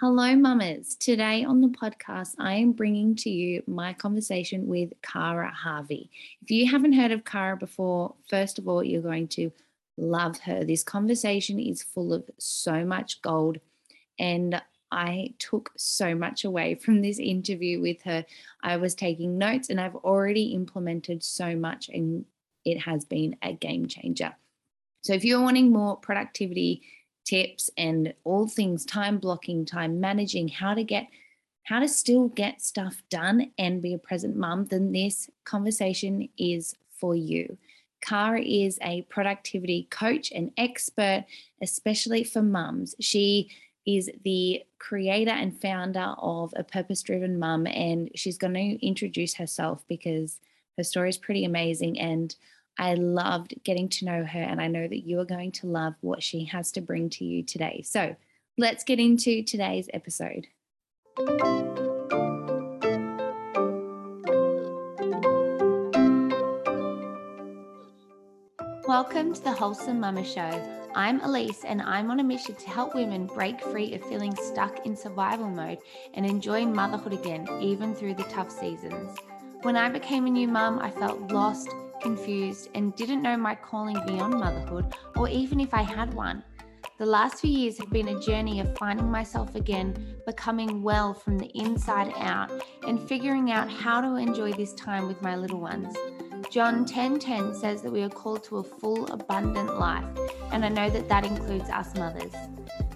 Hello, mamas. Today on the podcast, I am bringing to you my conversation with Cara Harvey. If you haven't heard of Cara before, first of all, you're going to love her. This conversation is full of so much gold, and I took so much away from this interview with her. I was taking notes, and I've already implemented so much, and it has been a game changer. So, if you're wanting more productivity tips and all things time blocking, time managing, how to get how to still get stuff done and be a present mum, then this conversation is for you. Cara is a productivity coach and expert, especially for mums. She is the creator and founder of a purpose driven mum, and she's going to introduce herself because her story is pretty amazing. And I loved getting to know her, and I know that you are going to love what she has to bring to you today. So let's get into today's episode. Welcome to the Wholesome Mama Show. I'm Elise, and I'm on a mission to help women break free of feeling stuck in survival mode and enjoy motherhood again, even through the tough seasons. When I became a new mum, I felt lost confused, and didn't know my calling beyond motherhood, or even if I had one. The last few years have been a journey of finding myself again, becoming well from the inside out, and figuring out how to enjoy this time with my little ones. John 10:10 says that we are called to a full abundant life, and I know that that includes us mothers.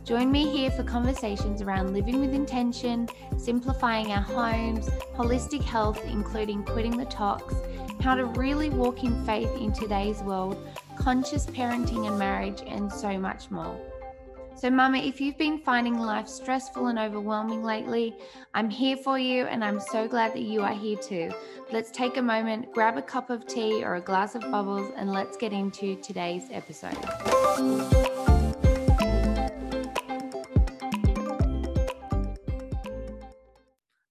Join me here for conversations around living with intention, simplifying our homes, holistic health including quitting the tox, how to really walk in faith in today's world, conscious parenting and marriage, and so much more. So, Mama, if you've been finding life stressful and overwhelming lately, I'm here for you and I'm so glad that you are here too. Let's take a moment, grab a cup of tea or a glass of bubbles, and let's get into today's episode.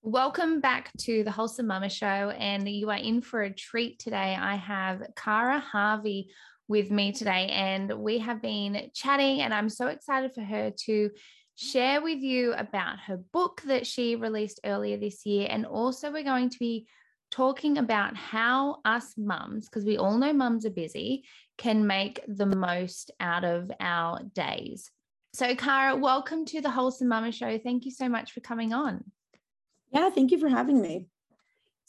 Welcome back to the Wholesome Mama Show, and you are in for a treat today. I have Cara Harvey with me today, and we have been chatting, and I'm so excited for her to share with you about her book that she released earlier this year. And also, we're going to be talking about how us mums, because we all know mums are busy, can make the most out of our days. So, Cara, welcome to the Wholesome Mama Show. Thank you so much for coming on. Yeah, thank you for having me.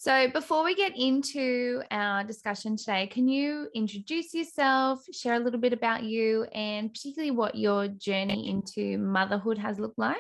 So, before we get into our discussion today, can you introduce yourself, share a little bit about you, and particularly what your journey into motherhood has looked like?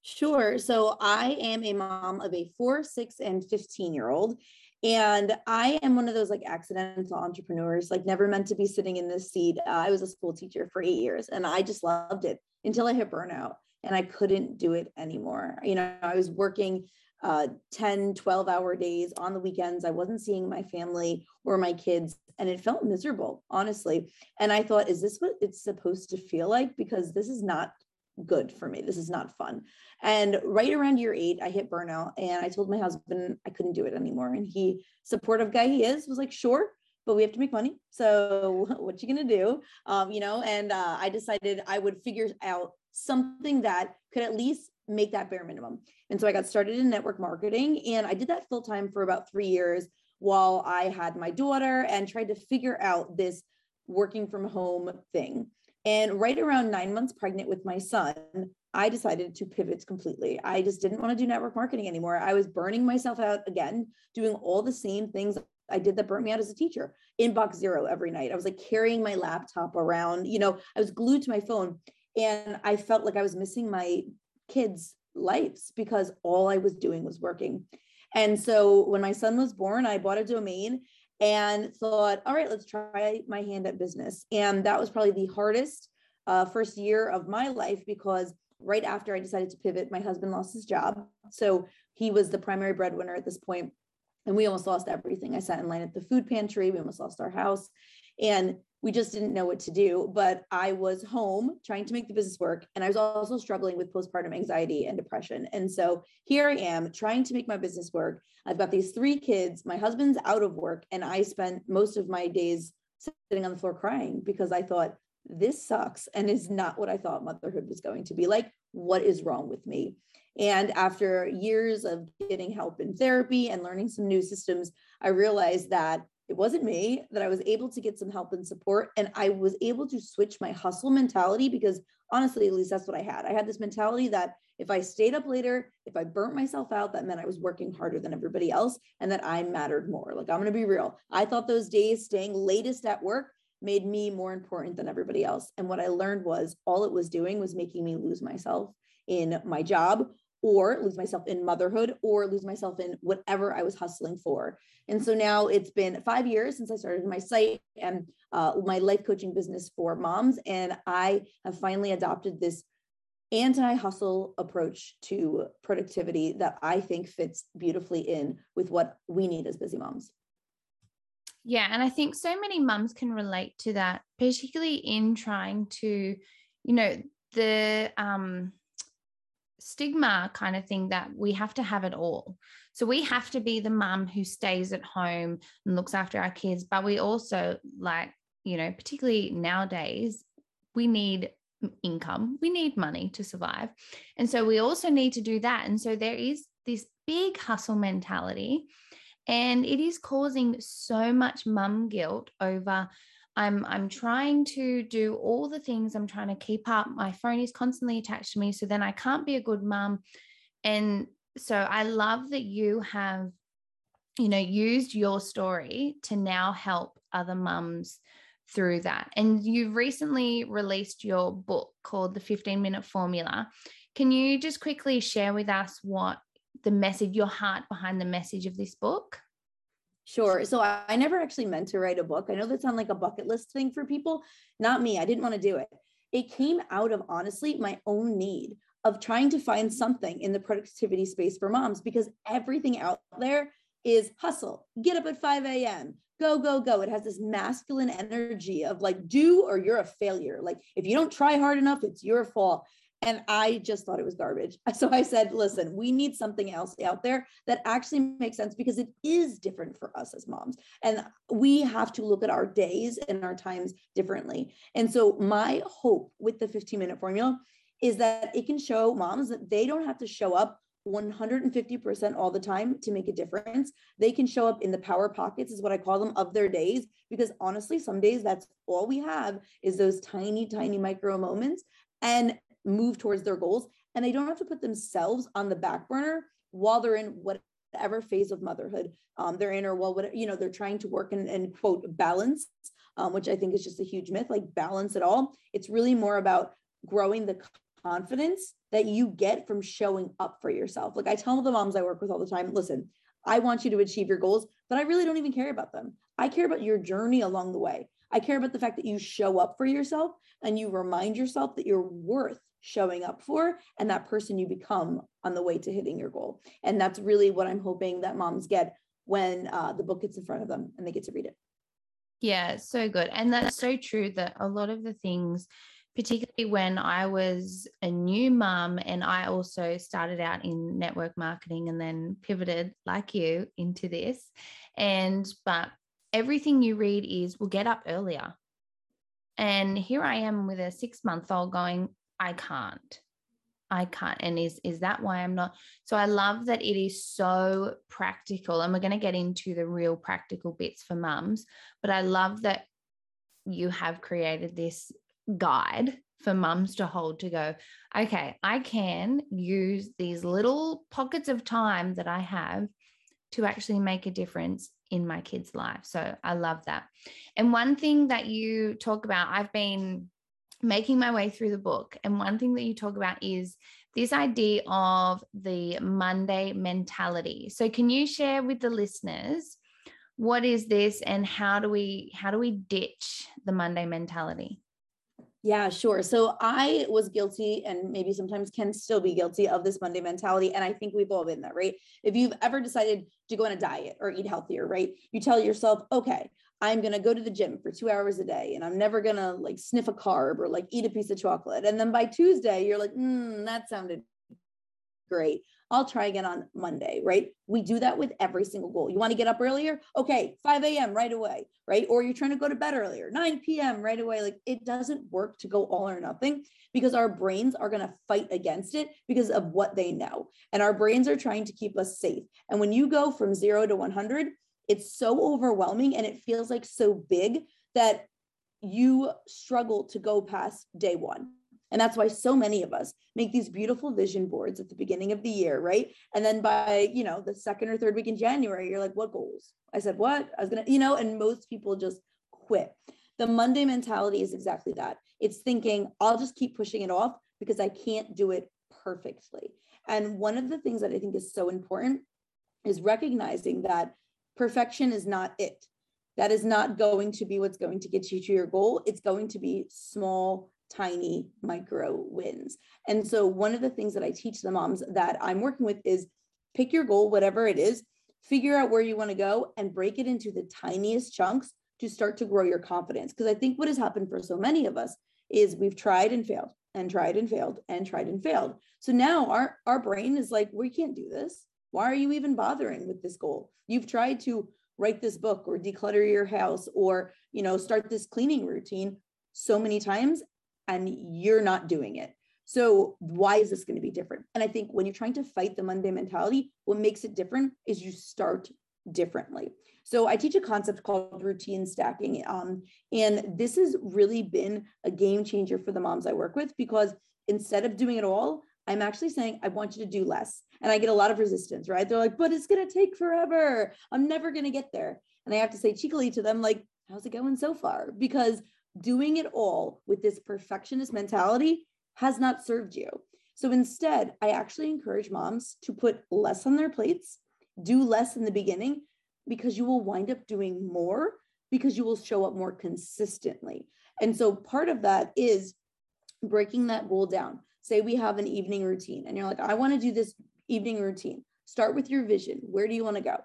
Sure. So, I am a mom of a four, six, and 15 year old. And I am one of those like accidental entrepreneurs, like never meant to be sitting in this seat. Uh, I was a school teacher for eight years and I just loved it until I hit burnout and I couldn't do it anymore. You know, I was working uh, 10, 12 hour days on the weekends. I wasn't seeing my family or my kids, and it felt miserable, honestly. And I thought, is this what it's supposed to feel like? Because this is not good for me. This is not fun. And right around year eight, I hit burnout and I told my husband I couldn't do it anymore. And he, supportive guy he is, was like, sure, but we have to make money. So what you gonna do? Um, you know, and uh, I decided I would figure out something that could at least make that bare minimum. And so I got started in network marketing and I did that full time for about three years while I had my daughter and tried to figure out this working from home thing. And right around nine months pregnant with my son, I decided to pivot completely. I just didn't want to do network marketing anymore. I was burning myself out again, doing all the same things I did that burnt me out as a teacher. Inbox zero every night. I was like carrying my laptop around, you know, I was glued to my phone and I felt like I was missing my kids' lives because all I was doing was working. And so when my son was born, I bought a domain and thought, all right, let's try my hand at business. And that was probably the hardest uh, first year of my life because right after I decided to pivot, my husband lost his job. So he was the primary breadwinner at this point, And we almost lost everything. I sat in line at the food pantry. We almost lost our house. And we just didn't know what to do. But I was home trying to make the business work. And I was also struggling with postpartum anxiety and depression. And so here I am trying to make my business work. I've got these three kids. My husband's out of work. And I spent most of my days sitting on the floor crying because I thought, this sucks and is not what I thought motherhood was going to be like. What is wrong with me? And after years of getting help in therapy and learning some new systems, I realized that it wasn't me, that I was able to get some help and support. And I was able to switch my hustle mentality because honestly, at least that's what I had. I had this mentality that if I stayed up later, if I burnt myself out, that meant I was working harder than everybody else and that I mattered more. Like, I'm going to be real. I thought those days staying latest at work made me more important than everybody else. And what I learned was all it was doing was making me lose myself in my job or lose myself in motherhood or lose myself in whatever I was hustling for. And so now it's been five years since I started my site and uh, my life coaching business for moms. And I have finally adopted this anti hustle approach to productivity that I think fits beautifully in with what we need as busy moms. Yeah. And I think so many mums can relate to that, particularly in trying to, you know, the, um, stigma kind of thing that we have to have it all. So we have to be the mum who stays at home and looks after our kids, but we also like, you know, particularly nowadays, we need income, we need money to survive. And so we also need to do that. And so there is this big hustle mentality and it is causing so much mum guilt over I'm I'm trying to do all the things. I'm trying to keep up. My phone is constantly attached to me, so then I can't be a good mom. And so I love that you have, you know, used your story to now help other mums through that. And you've recently released your book called The 15 Minute Formula. Can you just quickly share with us what the message, your heart behind the message of this book? Sure. So I, I, never actually meant to write a book. I know that sounds like a bucket list thing for people. Not me. I didn't want to do it. It came out of honestly my own need of trying to find something in the productivity space for moms because everything out there is hustle, get up at 5 a.m., go, go, go. It has this masculine energy of like, do or you're a failure. Like, if you don't try hard enough, it's your fault. And I just thought it was garbage. So I said, listen, we need something else out there that actually makes sense because it is different for us as moms. And we have to look at our days and our times differently. And so my hope with the 15 minute formula is that it can show moms that they don't have to show up 150% all the time to make a difference. They can show up in the power pockets, is what I call them, of their days. Because honestly, some days that's all we have is those tiny, tiny micro moments. And move towards their goals and they don't have to put themselves on the back burner while they're in whatever phase of motherhood um, they're in or well what you know they're trying to work and, and quote balance um, which i think is just a huge myth like balance at all. It's really more about growing the confidence that you get from showing up for yourself. Like i tell the moms i work with all the time listen i want you to achieve your goals but i really don't even care about them. I care about your journey along the way. I care about the fact that you show up for yourself and you remind yourself that you're worth showing up for and that person you become on the way to hitting your goal. And that's really what I'm hoping that moms get when uh, the book gets in front of them and they get to read it. Yeah, so good. And that's so true that a lot of the things, particularly when I was a new mum and I also started out in network marketing and then pivoted like you into this. And, but everything you read is we'll get up earlier. And here I am with a six month old going, I can't. I can't. And is is that why I'm not? So I love that it is so practical. And we're going to get into the real practical bits for mums. But I love that you have created this guide for mums to hold to go, okay, I can use these little pockets of time that I have to actually make a difference in my kids' life. So I love that. And one thing that you talk about, I've been making my way through the book. And one thing that you talk about is this idea of the Monday mentality. So can you share with the listeners what is this and how do we how do we ditch the Monday mentality? Yeah, sure. So I was guilty and maybe sometimes can still be guilty of this Monday mentality. And I think we've all been there, right? If you've ever decided to go on a diet or eat healthier, right? You tell yourself, okay, I'm going to go to the gym for two hours a day and I'm never going to like sniff a carb or like eat a piece of chocolate. And then by Tuesday, you're like, mm, that sounded great. I'll try again on Monday, right? We do that with every single goal. You want to get up earlier? Okay, 5 a.m. right away, right? Or you're trying to go to bed earlier, 9 p.m. right away. Like it doesn't work to go all or nothing because our brains are going to fight against it because of what they know. And our brains are trying to keep us safe. And when you go from zero to 100, it's so overwhelming and it feels like so big that you struggle to go past day one and that's why so many of us make these beautiful vision boards at the beginning of the year, right? And then by, you know, the second or third week in January, you're like, what goals? I said, what? I was going to, you know, and most people just quit. The Monday mentality is exactly that. It's thinking, I'll just keep pushing it off because I can't do it perfectly. And one of the things that I think is so important is recognizing that perfection is not it. That is not going to be what's going to get you to your goal. It's going to be small tiny micro wins. And so one of the things that I teach the moms that I'm working with is pick your goal, whatever it is, figure out where you want to go and break it into the tiniest chunks to start to grow your confidence. Because I think what has happened for so many of us is we've tried and failed and tried and failed and tried and failed. So now our, our brain is like, we can't do this. Why are you even bothering with this goal? You've tried to write this book or declutter your house or, you know, start this cleaning routine so many times and you're not doing it. So why is this going to be different? And I think when you're trying to fight the Monday mentality, what makes it different is you start differently. So I teach a concept called routine stacking. Um, and this has really been a game changer for the moms I work with because instead of doing it all, I'm actually saying, I want you to do less. And I get a lot of resistance, right? They're like, but it's going to take forever. I'm never going to get there. And I have to say cheekily to them, like, how's it going so far? Because doing it all with this perfectionist mentality has not served you. So instead, I actually encourage moms to put less on their plates, do less in the beginning, because you will wind up doing more because you will show up more consistently. And so part of that is breaking that goal down. Say we have an evening routine and you're like, I want to do this evening routine. Start with your vision. Where do you want to go?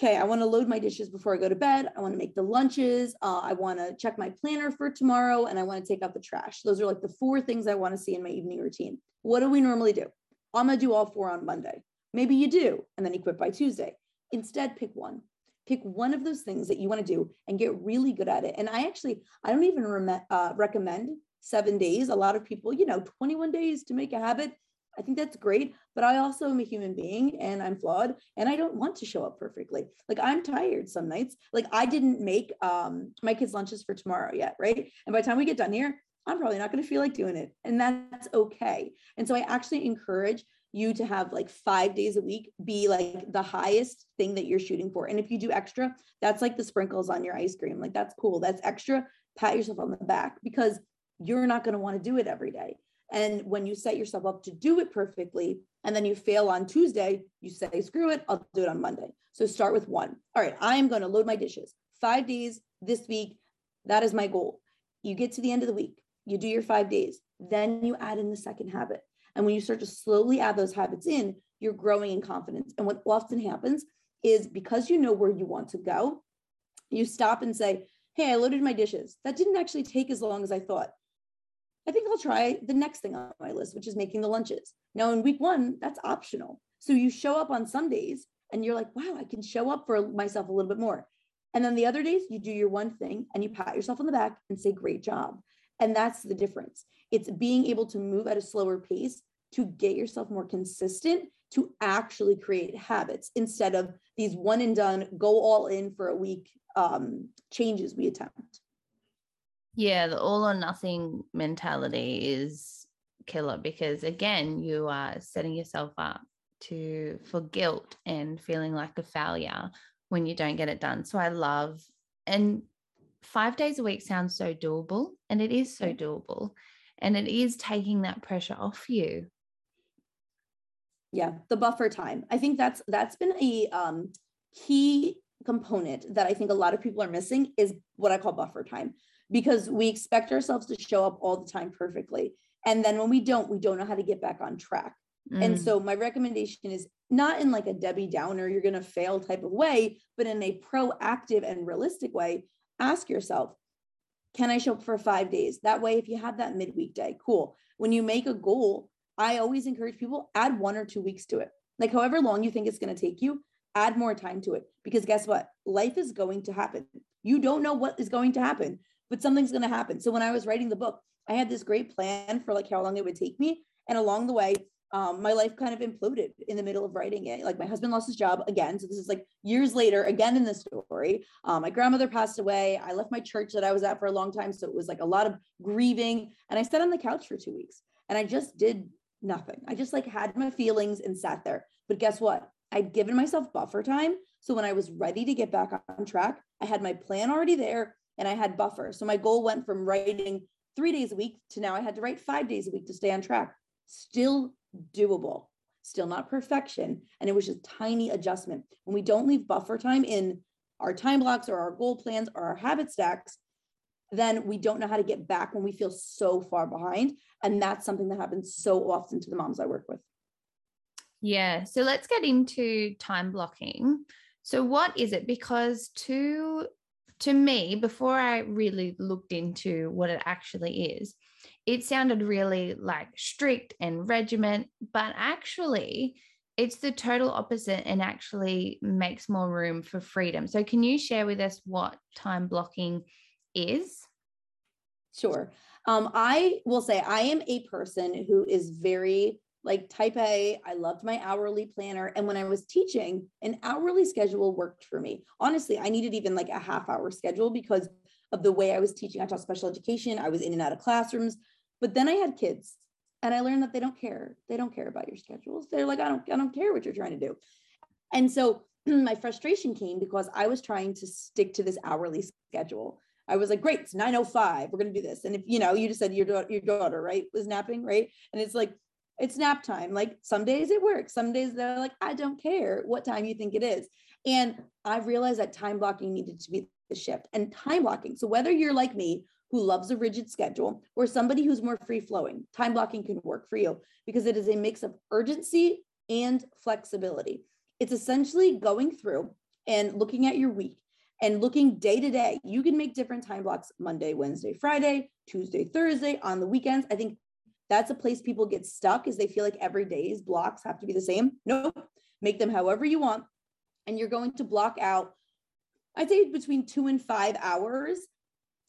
okay, I want to load my dishes before I go to bed. I want to make the lunches. Uh, I want to check my planner for tomorrow and I want to take out the trash. Those are like the four things I want to see in my evening routine. What do we normally do? I'm going to do all four on Monday. Maybe you do, and then you quit by Tuesday. Instead, pick one. Pick one of those things that you want to do and get really good at it. And I actually, I don't even uh, recommend seven days. A lot of people, you know, 21 days to make a habit. I think that's great, but I also am a human being and I'm flawed and I don't want to show up perfectly. Like I'm tired some nights. Like I didn't make um my kids lunches for tomorrow yet, right? And by the time we get done here, I'm probably not going to feel like doing it. And that's okay. And so I actually encourage you to have like 5 days a week be like the highest thing that you're shooting for. And if you do extra, that's like the sprinkles on your ice cream. Like that's cool. That's extra. Pat yourself on the back because you're not going to want to do it every day. And when you set yourself up to do it perfectly, and then you fail on Tuesday, you say, screw it, I'll do it on Monday. So start with one. All right, I am going to load my dishes five days this week. That is my goal. You get to the end of the week, you do your five days, then you add in the second habit. And when you start to slowly add those habits in, you're growing in confidence. And what often happens is because you know where you want to go, you stop and say, Hey, I loaded my dishes. That didn't actually take as long as I thought. I think I'll try the next thing on my list, which is making the lunches. Now, in week one, that's optional. So you show up on some days and you're like, wow, I can show up for myself a little bit more. And then the other days, you do your one thing and you pat yourself on the back and say, great job. And that's the difference. It's being able to move at a slower pace to get yourself more consistent to actually create habits instead of these one and done, go all in for a week um, changes we attempt. Yeah, the all or nothing mentality is killer because again, you are setting yourself up to for guilt and feeling like a failure when you don't get it done. So I love and 5 days a week sounds so doable and it is so doable and it is taking that pressure off you. Yeah, the buffer time. I think that's that's been a um key component that I think a lot of people are missing is what I call buffer time because we expect ourselves to show up all the time perfectly. And then when we don't, we don't know how to get back on track. Mm. And so my recommendation is not in like a Debbie Downer, you're going to fail type of way, but in a proactive and realistic way. Ask yourself, can I show up for five days? That way, if you have that midweek day, cool. When you make a goal, I always encourage people add one or two weeks to it. Like however long you think it's going to take you, add more time to it because guess what? Life is going to happen. You don't know what is going to happen, but something's going to happen. So when I was writing the book, I had this great plan for like how long it would take me. And along the way, um, my life kind of imploded in the middle of writing it. Like my husband lost his job again. So this is like years later, again in the story. Um, my grandmother passed away. I left my church that I was at for a long time. So it was like a lot of grieving. And I sat on the couch for two weeks and I just did nothing. I just like had my feelings and sat there. But guess what? I'd given myself buffer time. So when I was ready to get back on track, I had my plan already there and I had buffer. So my goal went from writing three days a week to now I had to write five days a week to stay on track. Still doable, still not perfection. And it was just tiny adjustment. When we don't leave buffer time in our time blocks or our goal plans or our habit stacks, then we don't know how to get back when we feel so far behind. And that's something that happens so often to the moms I work with. Yeah. So let's get into time blocking. So what is it? Because to to me, before I really looked into what it actually is, it sounded really like strict and regiment, but actually it's the total opposite and actually makes more room for freedom. So can you share with us what time blocking is? Sure. Um, I will say I am a person who is very like type A. I loved my hourly planner. And when I was teaching, an hourly schedule worked for me. Honestly, I needed even like a half hour schedule because of the way I was teaching. I taught special education, I was in and out of classrooms. But then I had kids and I learned that they don't care. They don't care about your schedules. They're like, I don't, I don't care what you're trying to do. And so my frustration came because I was trying to stick to this hourly schedule. I was like, great, it's 905. We're gonna do this. And if you know, you just said your your daughter, right, was napping, right? And it's like, it's nap time. Like some days it works. Some days they're like, I don't care what time you think it is. And I've realized that time blocking needed to be the shift and time blocking. So whether you're like me, who loves a rigid schedule, or somebody who's more free flowing, time blocking can work for you because it is a mix of urgency and flexibility. It's essentially going through and looking at your week and looking day to day. You can make different time blocks Monday, Wednesday, Friday, Tuesday, Thursday, on the weekends. I think that's a place people get stuck is they feel like every day's blocks have to be the same. Nope. Make them however you want. And you're going to block out, I'd say between two and five hours.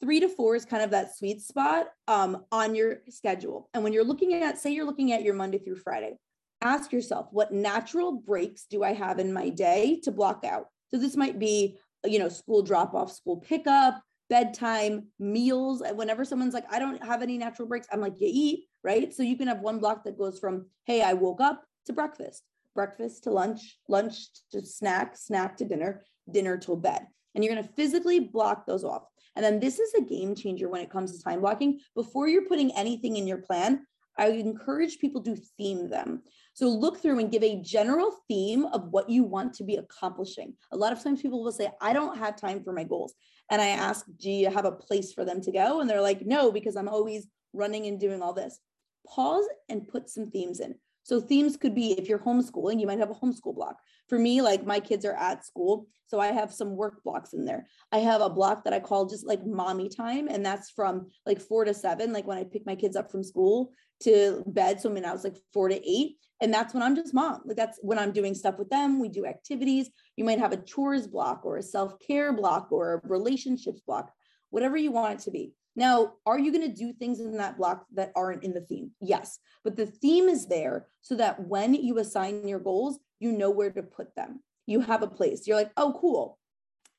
Three to four is kind of that sweet spot um, on your schedule. And when you're looking at, say, you're looking at your Monday through Friday, ask yourself, what natural breaks do I have in my day to block out? So this might be, you know, school drop off, school pickup, bedtime, meals. Uh, whenever someone's like, I don't have any natural breaks, I'm like, you eat, right? So you can have one block that goes from, hey, I woke up to breakfast, breakfast to lunch, lunch to snack, snack to dinner, dinner till bed. And you're going to physically block those off. And then this is a game changer when it comes to time blocking. Before you're putting anything in your plan, I encourage people to theme them. So look through and give a general theme of what you want to be accomplishing. A lot of times people will say, I don't have time for my goals. And I ask, do you have a place for them to go? And they're like, no, because I'm always running and doing all this. Pause and put some themes in. So themes could be if you're homeschooling, you might have a homeschool block. For me, like my kids are at school, so I have some work blocks in there. I have a block that I call just like mommy time, and that's from like four to seven, like when I pick my kids up from school to bed. So I mean, I was like four to eight, and that's when I'm just mom. Like that's when I'm doing stuff with them. We do activities. You might have a chores block or a self care block or a relationships block, whatever you want it to be. Now, are you going to do things in that block that aren't in the theme? Yes. But the theme is there so that when you assign your goals, you know where to put them. You have a place. You're like, oh, cool.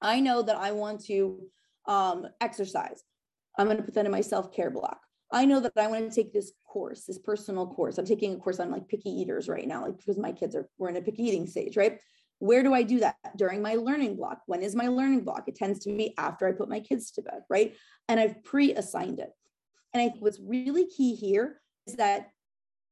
I know that I want to um, exercise. I'm going to put that in my self care block. I know that I want to take this course, this personal course. I'm taking a course on like picky eaters right now, like because my kids are, we're in a picky eating stage, right? Where do I do that? During my learning block. When is my learning block? It tends to be after I put my kids to bed, right? And I've pre assigned it. And I think what's really key here is that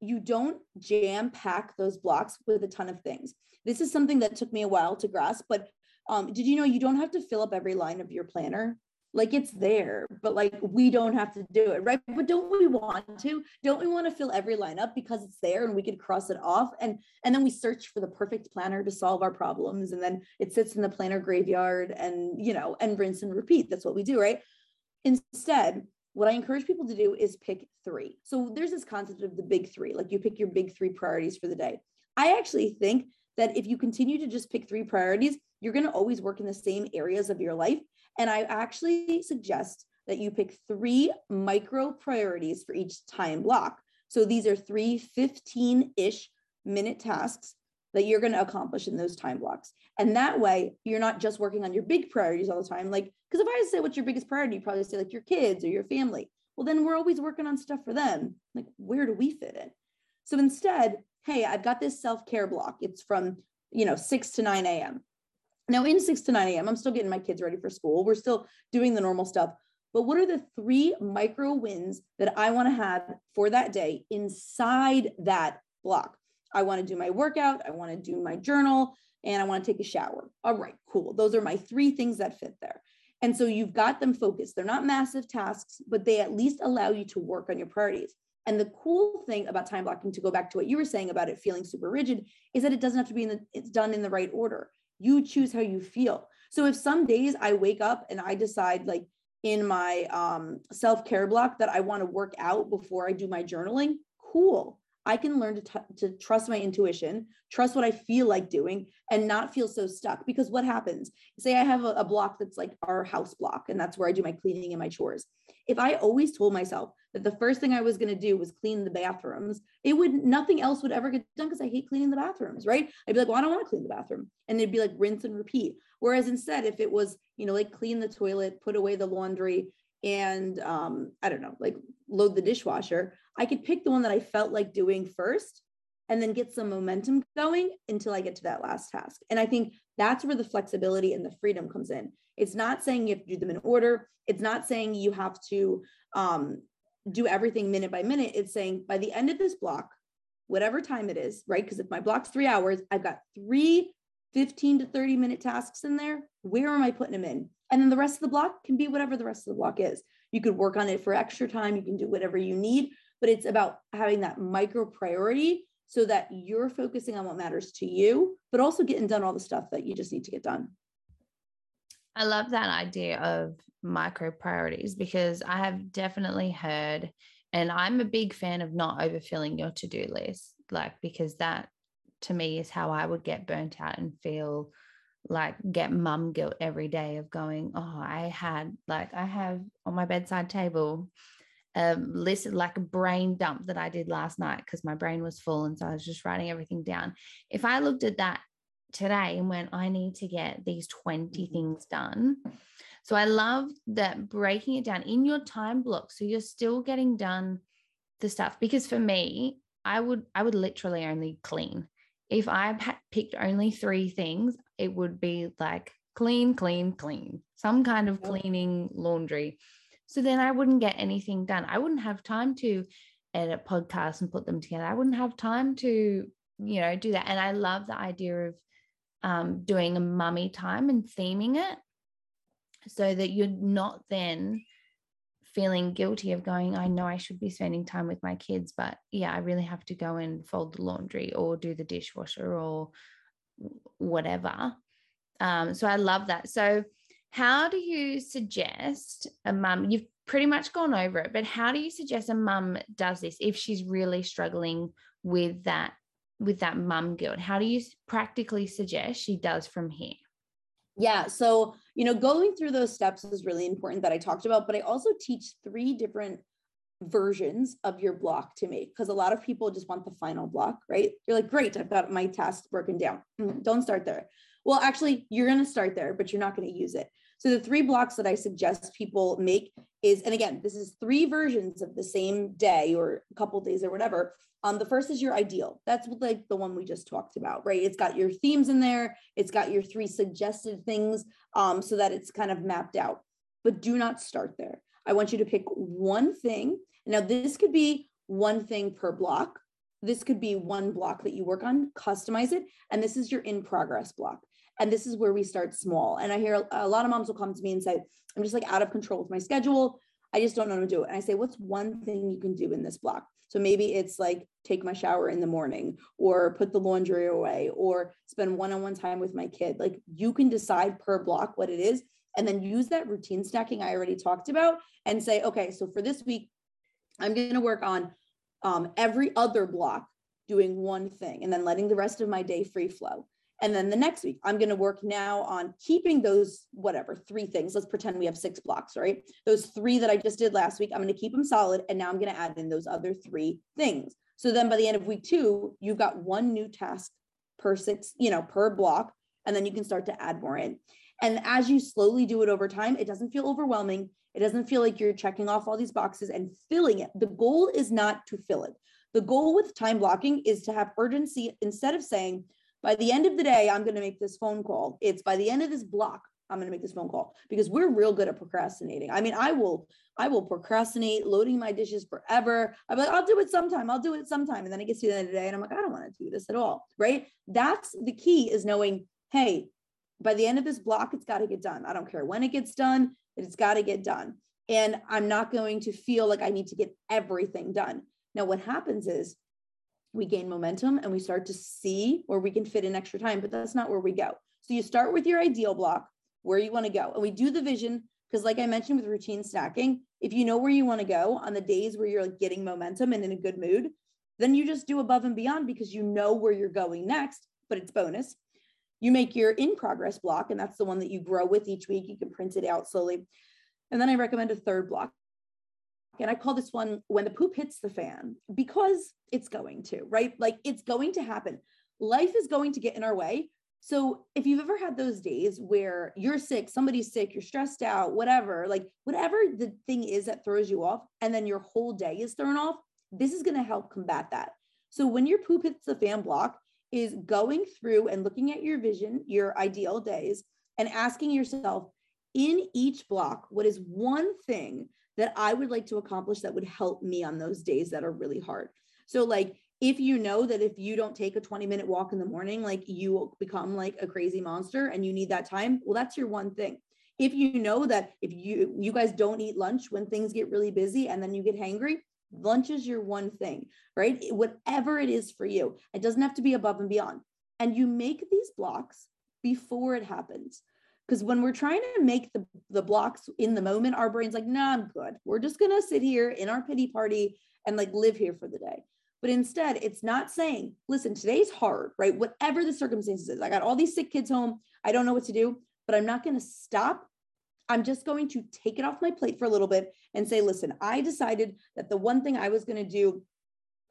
you don't jam pack those blocks with a ton of things. This is something that took me a while to grasp, but um, did you know you don't have to fill up every line of your planner? Like it's there but like we don't have to do it right but don't we want to don't we want to fill every line up because it's there and we could cross it off and and then we search for the perfect planner to solve our problems and then it sits in the planner graveyard and you know and rinse and repeat that's what we do right instead what I encourage people to do is pick three. So there's this concept of the big three, like you pick your big three priorities for the day. I actually think that if you continue to just pick three priorities, you're going to always work in the same areas of your life. And I actually suggest that you pick three micro priorities for each time block. So these are three 15 ish minute tasks that you're going to accomplish in those time blocks. And that way, you're not just working on your big priorities all the time. Like, because if I say what's your biggest priority, you probably say like your kids or your family. Well, then we're always working on stuff for them. Like, where do we fit in? So instead, hey, I've got this self care block. It's from, you know, 6 to 9 a.m. Now, in 6 to 9 a.m., I'm still getting my kids ready for school. We're still doing the normal stuff. But what are the three micro wins that I want to have for that day inside that block? I want to do my workout, I want to do my journal, and I want to take a shower. All right, cool. Those are my three things that fit there. And so you've got them focused. They're not massive tasks, but they at least allow you to work on your priorities. And the cool thing about time blocking, to go back to what you were saying about it feeling super rigid, is that it doesn't have to be in the, it's done in the right order. You choose how you feel. So if some days I wake up and I decide, like in my um, self care block, that I want to work out before I do my journaling, cool. I can learn to, t- to trust my intuition, trust what I feel like doing, and not feel so stuck. Because what happens? Say I have a, a, block that's like our house block, and that's where I do my cleaning and my chores. If I always told myself that the first thing I was going to do was clean the bathrooms, it would nothing else would ever get done because I hate cleaning the bathrooms, right? I'd be like, well, I don't want to clean the bathroom, and it'd be like rinse and repeat. Whereas instead, if it was, you know, like clean the toilet, put away the laundry, and um, I don't know, like load the dishwasher, I could pick the one that I felt like doing first and then get some momentum going until I get to that last task. And I think that's where the flexibility and the freedom comes in. It's not saying you have to do them in order. It's not saying you have to um, do everything minute by minute. It's saying by the end of this block, whatever time it is, right? Because if my block's three hours, I've got three 15 to 30 minute tasks in there. Where am I putting them in? And then the rest of the block can be whatever the rest of the block is. You could work on it for extra time. You can do whatever you need, but it's about having that micro priority so that you're focusing on what matters to you, but also getting done all the stuff that you just need to get done. I love that idea of micro priorities because I have definitely heard, and I'm a big fan of not overfilling your to do list, like, because that to me is how I would get burnt out and feel like get mum guilt every day of going, oh, I had like I have on my bedside table um list, like a brain dump that I did last night because my brain was full and so I was just writing everything down. If I looked at that today and went, I need to get these 20 mm-hmm. things done. So I love that breaking it down in your time block. So you're still getting done the stuff because for me, I would I would literally only clean if I picked only three things, it would be like clean, clean, clean, some kind of cleaning laundry. So then I wouldn't get anything done. I wouldn't have time to edit podcasts and put them together. I wouldn't have time to, you know, do that. And I love the idea of um, doing a mummy time and theming it so that you're not then feeling guilty of going, I know I should be spending time with my kids, but yeah, I really have to go and fold the laundry or do the dishwasher or whatever. Um, so I love that. So, how do you suggest a mum? You've pretty much gone over it, but how do you suggest a mum does this if she's really struggling with that with that mum guilt? How do you practically suggest she does from here? Yeah. So, you know, going through those steps is really important that I talked about, but I also teach three different versions of your block to make because a lot of people just want the final block, right? You're like, great, I've got my tasks broken down. Mm, don't start there. Well, actually, you're going to start there, but you're not going to use it. So the three blocks that I suggest people make is, and again, this is three versions of the same day or a couple days or whatever. Um, the first is your ideal. That's like the one we just talked about, right? It's got your themes in there. It's got your three suggested things um, so that it's kind of mapped out. But do not start there. I want you to pick one thing. Now, this could be one thing per block. This could be one block that you work on, customize it. And this is your in progress block. And this is where we start small. And I hear a lot of moms will come to me and say, I'm just like out of control with my schedule. I just don't know how to do it. And I say, what's one thing you can do in this block? So maybe it's like take my shower in the morning or put the laundry away or spend one on one time with my kid. Like you can decide per block what it is. and then use that routine stacking I already talked about and say, okay, so for this week, I'm going to work on um, every other block doing one thing and then letting the rest of my day free flow. And then the next week, I'm going to work now on keeping those, whatever, three things. Let's pretend we have six blocks, right? Those three that I just did last week, I'm going to keep them solid. And now I'm going to add in those other three things. So then by the end of week two, you've got one new task per six, you know, per block. And then you can start to add more in. And as you slowly do it over time, it doesn't feel overwhelming. It doesn't feel like you're checking off all these boxes and filling it. The goal is not to fill it. The goal with time blocking is to have urgency instead of saying, by the end of the day, I'm going to make this phone call. It's by the end of this block, I'm going to make this phone call because we're real good at procrastinating. I mean, I will, I will procrastinate loading my dishes forever. I'm like, I'll do it sometime. I'll do it sometime. And then it gets to the end of the day and I'm like, I don't want to do this at all. Right. That's the key is knowing, hey, by the end of this block, it's got to get done. I don't care when it gets done, it's got to get done. And I'm not going to feel like I need to get everything done. Now, what happens is we gain momentum and we start to see where we can fit in extra time, but that's not where we go. So you start with your ideal block, where you want to go. And we do the vision because, like I mentioned with routine stacking, if you know where you want to go on the days where you're like getting momentum and in a good mood, then you just do above and beyond because you know where you're going next, but it's bonus. You make your in progress block, and that's the one that you grow with each week. You can print it out slowly. And then I recommend a third block. And I call this one when the poop hits the fan because it's going to, right? Like it's going to happen. Life is going to get in our way. So if you've ever had those days where you're sick, somebody's sick, you're stressed out, whatever, like whatever the thing is that throws you off, and then your whole day is thrown off, this is going to help combat that. So when your poop hits the fan block, is going through and looking at your vision, your ideal days, and asking yourself in each block, what is one thing that I would like to accomplish that would help me on those days that are really hard. So, like, if you know that if you don't take a 20 minute walk in the morning, like you will become like a crazy monster and you need that time, well, that's your one thing. If you know that if you you guys don't eat lunch when things get really busy and then you get hangry, lunch is your one thing, right? Whatever it is for you, it doesn't have to be above and beyond. And you make these blocks before it happens. Because when we're trying to make the, the blocks in the moment, our brain's like, nah, I'm good. We're just going to sit here in our pity party and like live here for the day. But instead, it's not saying, listen, today's hard, right? Whatever the circumstances is, I got all these sick kids home. I don't know what to do, but I'm not going to stop. I'm just going to take it off my plate for a little bit and say, listen, I decided that the one thing I was going to do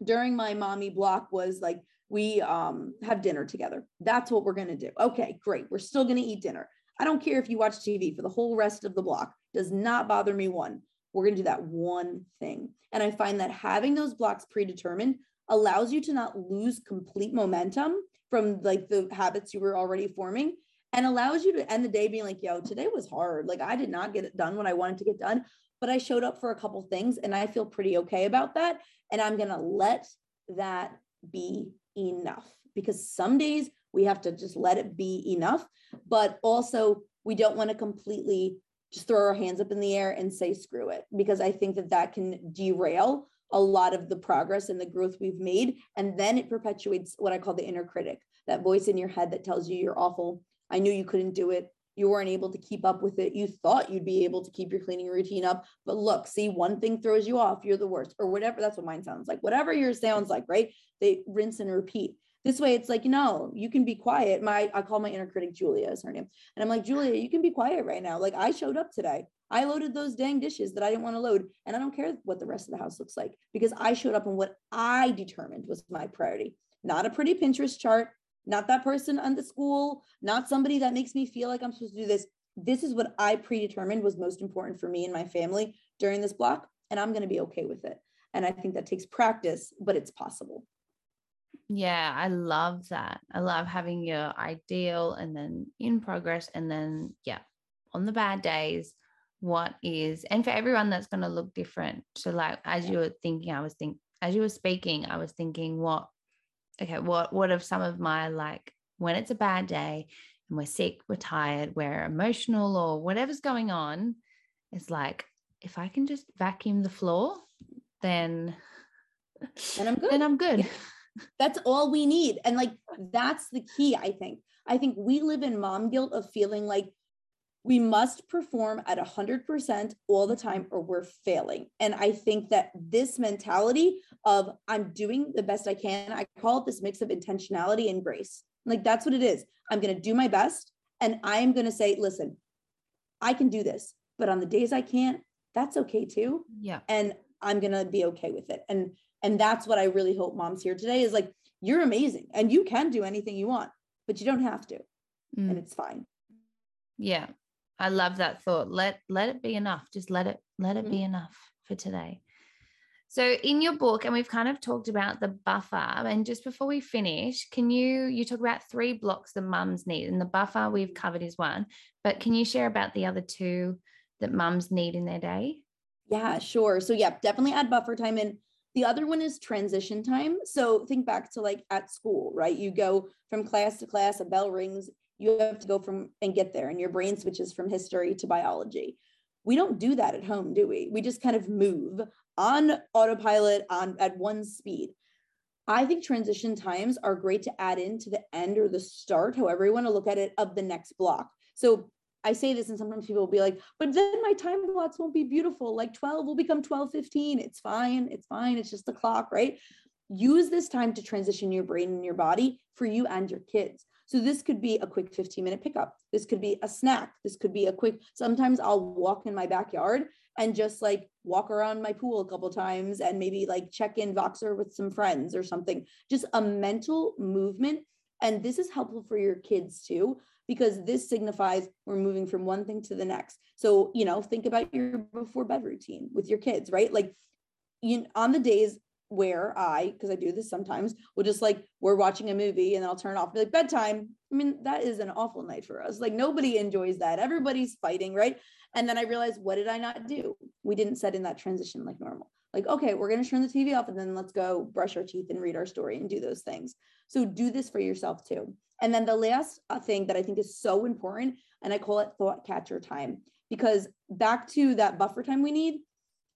during my mommy block was like, we um, have dinner together. That's what we're going to do. Okay, great. We're still going to eat dinner. I don't care if you watch TV for the whole rest of the block, does not bother me one. We're going to do that one thing. And I find that having those blocks predetermined allows you to not lose complete momentum from like the habits you were already forming and allows you to end the day being like, yo, today was hard. Like I did not get it done when I wanted to get done, but I showed up for a couple things and I feel pretty okay about that. And I'm going to let that be enough because some days we have to just let it be enough. But also, we don't want to completely just throw our hands up in the air and say, screw it, because I think that that can derail a lot of the progress and the growth we've made. And then it perpetuates what I call the inner critic, that voice in your head that tells you you're awful. I knew you couldn't do it. You weren't able to keep up with it. You thought you'd be able to keep your cleaning routine up. But look, see, one thing throws you off. You're the worst, or whatever. That's what mine sounds like. Whatever yours sounds like, right? They rinse and repeat. This way, it's like, no, you can be quiet. My, I call my inner critic Julia is her name. And I'm like, Julia, you can be quiet right now. Like I showed up today. I loaded those dang dishes that I didn't want to load. And I don't care what the rest of the house looks like because I showed up on what I determined was my priority, not a pretty Pinterest chart, not that person on the school, not somebody that makes me feel like I'm supposed to do this. This is what I predetermined was most important for me and my family during this block. And I'm going to be okay with it. And I think that takes practice, but it's possible. Yeah, I love that. I love having your ideal and then in progress. And then, yeah, on the bad days, what is, and for everyone that's going to look different. So, like, as you were thinking, I was thinking, as you were speaking, I was thinking, what, okay, what, what of some of my like, when it's a bad day and we're sick, we're tired, we're emotional, or whatever's going on, it's like, if I can just vacuum the floor, then, then I'm good. Then I'm good. Yeah that's all we need. And like, that's the key, I think. I think we live in mom guilt of feeling like we must perform at 100% all the time or we're failing. And I think that this mentality of I'm doing the best I can, I call it this mix of intentionality and grace. Like that's what it is. I'm going to do my best and I am going to say, listen, I can do this, but on the days I can't, that's okay too. Yeah. And I'm going to be okay with it. And and that's what I really hope moms here today is like you're amazing and you can do anything you want, but you don't have to. Mm. And it's fine. Yeah. I love that thought. Let let it be enough. Just let it let it mm-hmm. be enough for today. So in your book, and we've kind of talked about the buffer. And just before we finish, can you you talk about three blocks the mums need, and the buffer we've covered is one. But can you share about the other two that mums need in their day? Yeah, sure. So yeah, definitely add buffer time in. The other one is transition time. So think back to like at school, right? You go from class to class, a bell rings, you have to go from and get there and your brain switches from history to biology we don't do that at home do we we just kind of move on autopilot on at one speed i think transition times are great to add in to the end or the start however you want to look at it of the next block so i say this and sometimes people will be like but then my time blocks won't be beautiful like 12 will become 12 15 it's fine it's fine it's just the clock right use this time to transition your brain and your body for you and your kids so this could be a quick 15 minute pickup. This could be a snack. This could be a quick, sometimes I'll walk in my backyard and just like walk around my pool a couple times and maybe like check in Voxer with some friends or something. Just a mental movement. And this is helpful for your kids too, because this signifies we're moving from one thing to the next. So, you know, think about your before bed routine with your kids, right? Like you on the days where I, because I do this sometimes, will just like we're watching a movie and then I'll turn it off, be like bedtime. I mean, that is an awful night for us. Like nobody enjoys that. Everybody's fighting, right? And then I realized, what did I not do? We didn't set in that transition like normal. Like, okay, we're to turn the TV off and then let's go brush our teeth and read our story and do those things. So do this for yourself too. And then the last uh, thing that I think is so important, and I call it thought catcher time, because back to that buffer time we need,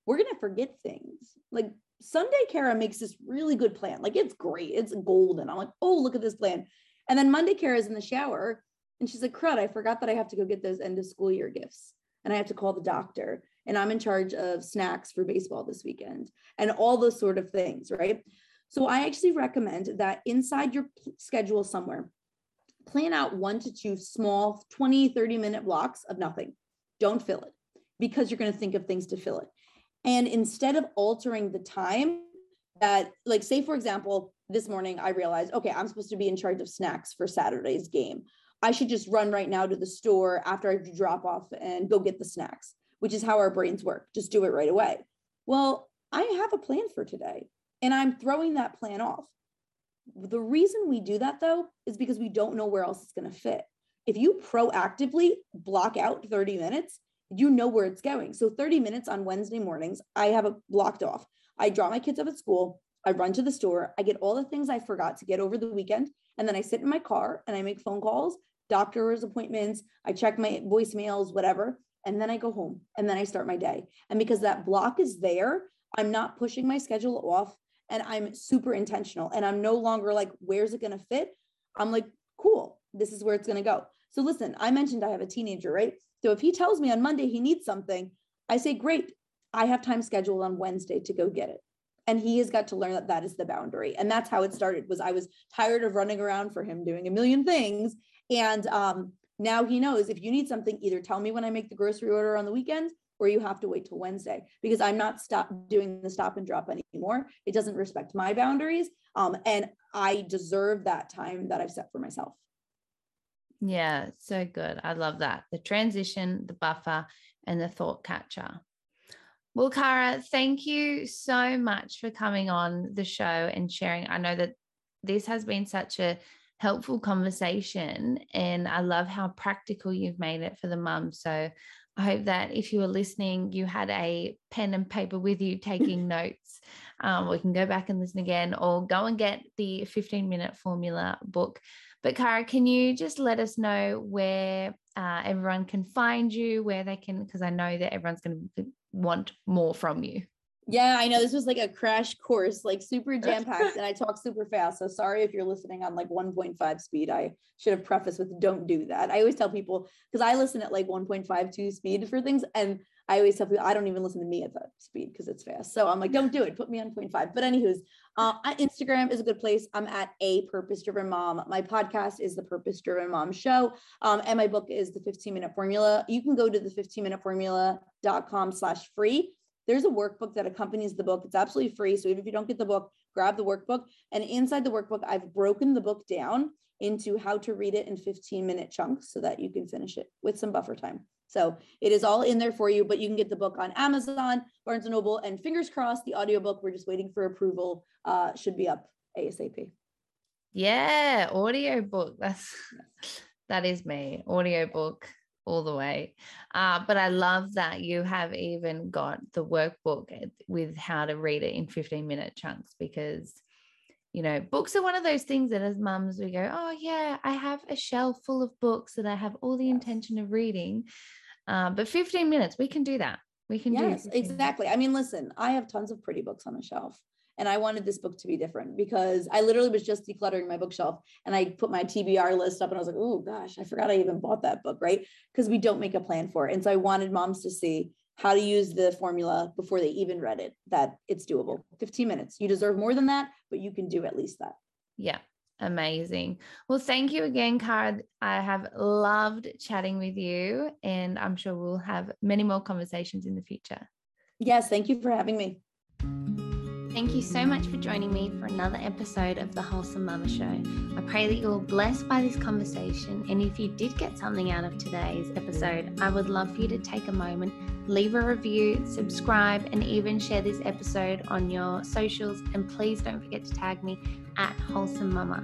we're going to forget things. Like Sunday Cara makes this really good plan. Like it's great. It's golden. I'm like, oh, look at this plan. And then Monday Cara's in the shower and she's like, crud, I forgot that I have to go get those end of school year gifts. And I have to call the doctor. And I'm in charge of snacks for baseball this weekend and all those sort of things, right? So I actually recommend that inside your schedule somewhere, plan out one to two small 20, 30 minute blocks of nothing. Don't fill it because you're going to think of things to fill it. And instead of altering the time that, like, say, for example, this morning I realized, okay, I'm supposed to be in charge of snacks for Saturday's game. I should just run right now to the store after I drop off and go get the snacks, which is how our brains work. Just do it right away. Well, I have a plan for today and I'm throwing that plan off. The reason we do that though is because we don't know where else it's going to fit. If you proactively block out 30 minutes, you know where it's going. So 30 minutes on Wednesday mornings, I have it blocked off. I drop my kids up at school. I run to the store. I get all the things I forgot to get over the weekend. And then I sit in my car and I make phone calls, doctor's appointments. I check my voicemails, whatever. And then I go home and then I start my day. And because that block is there, I'm not pushing my schedule off and I'm super intentional. And I'm no longer like, where's it going to fit? I'm like, cool, this is where it's going to go. So listen, I mentioned I have a teenager, right? So if he tells me on Monday he needs something, I say, great, I have time scheduled on Wednesday to go get it. And he has got to learn that that is the boundary. And that's how it started was I was tired of running around for him doing a million things. And um, now he knows if you need something, either tell me when I make the grocery order on the weekend or you have to wait till Wednesday because I'm not stop doing the stop and drop anymore. It doesn't respect my boundaries. Um, and I deserve that time that I've set for myself. Yeah, so good. I love that. The transition, the buffer, and the thought catcher. Well, Cara, thank you so much for coming on the show and sharing. I know that this has been such a helpful conversation, and I love how practical you've made it for the mum. So I hope that if you were listening, you had a pen and paper with you taking notes. Um, we can go back and listen again, or go and get the 15 minute formula book. But Cara, can you just let us know where uh, everyone can find you, where they can, because I know that everyone's going to want more from you. Yeah, I know this was like a crash course, like super jam packed, and I talk super fast. So sorry if you're listening on like 1.5 speed. I should have prefaced with don't do that. I always tell people because I listen at like 1.52 speed for things, and I always tell people I don't even listen to me at that speed because it's fast. So I'm like, don't do it. Put me on 0.5. But anywho's, uh, Instagram is a good place. I'm at a purpose driven mom. My podcast is the Purpose Driven Mom Show, um, and my book is the 15 Minute Formula. You can go to the 15 minute formula.com slash free there's a workbook that accompanies the book. It's absolutely free. So even if you don't get the book, grab the workbook. And inside the workbook, I've broken the book down into how to read it in 15 minute chunks so that you can finish it with some buffer time. So it is all in there for you, but you can get the book on Amazon, Barnes and Noble, and fingers crossed, the audiobook, we're just waiting for approval, uh, should be up ASAP. Yeah, audiobook. That's that is me. Audiobook all the way. Uh, but I love that you have even got the workbook with how to read it in 15 minute chunks because, you know, books are one of those things that as mums we go, oh, yeah, I have a shelf full of books that I have all the intention of reading. Uh, but 15 minutes, we can do that. We can yes, do Yes, exactly. I mean, listen, I have tons of pretty books on the shelf. And I wanted this book to be different because I literally was just decluttering my bookshelf and I put my TBR list up and I was like, oh gosh, I forgot I even bought that book, right? Because we don't make a plan for it. And so I wanted moms to see how to use the formula before they even read it, that it's doable. 15 minutes. You deserve more than that, but you can do at least that. Yeah. Amazing. Well, thank you again, Cara. I have loved chatting with you, and I'm sure we'll have many more conversations in the future. Yes, thank you for having me. Thank you so much for joining me for another episode of the Wholesome Mama Show. I pray that you're blessed by this conversation. And if you did get something out of today's episode, I would love for you to take a moment, leave a review, subscribe, and even share this episode on your socials. And please don't forget to tag me at Wholesome Mama.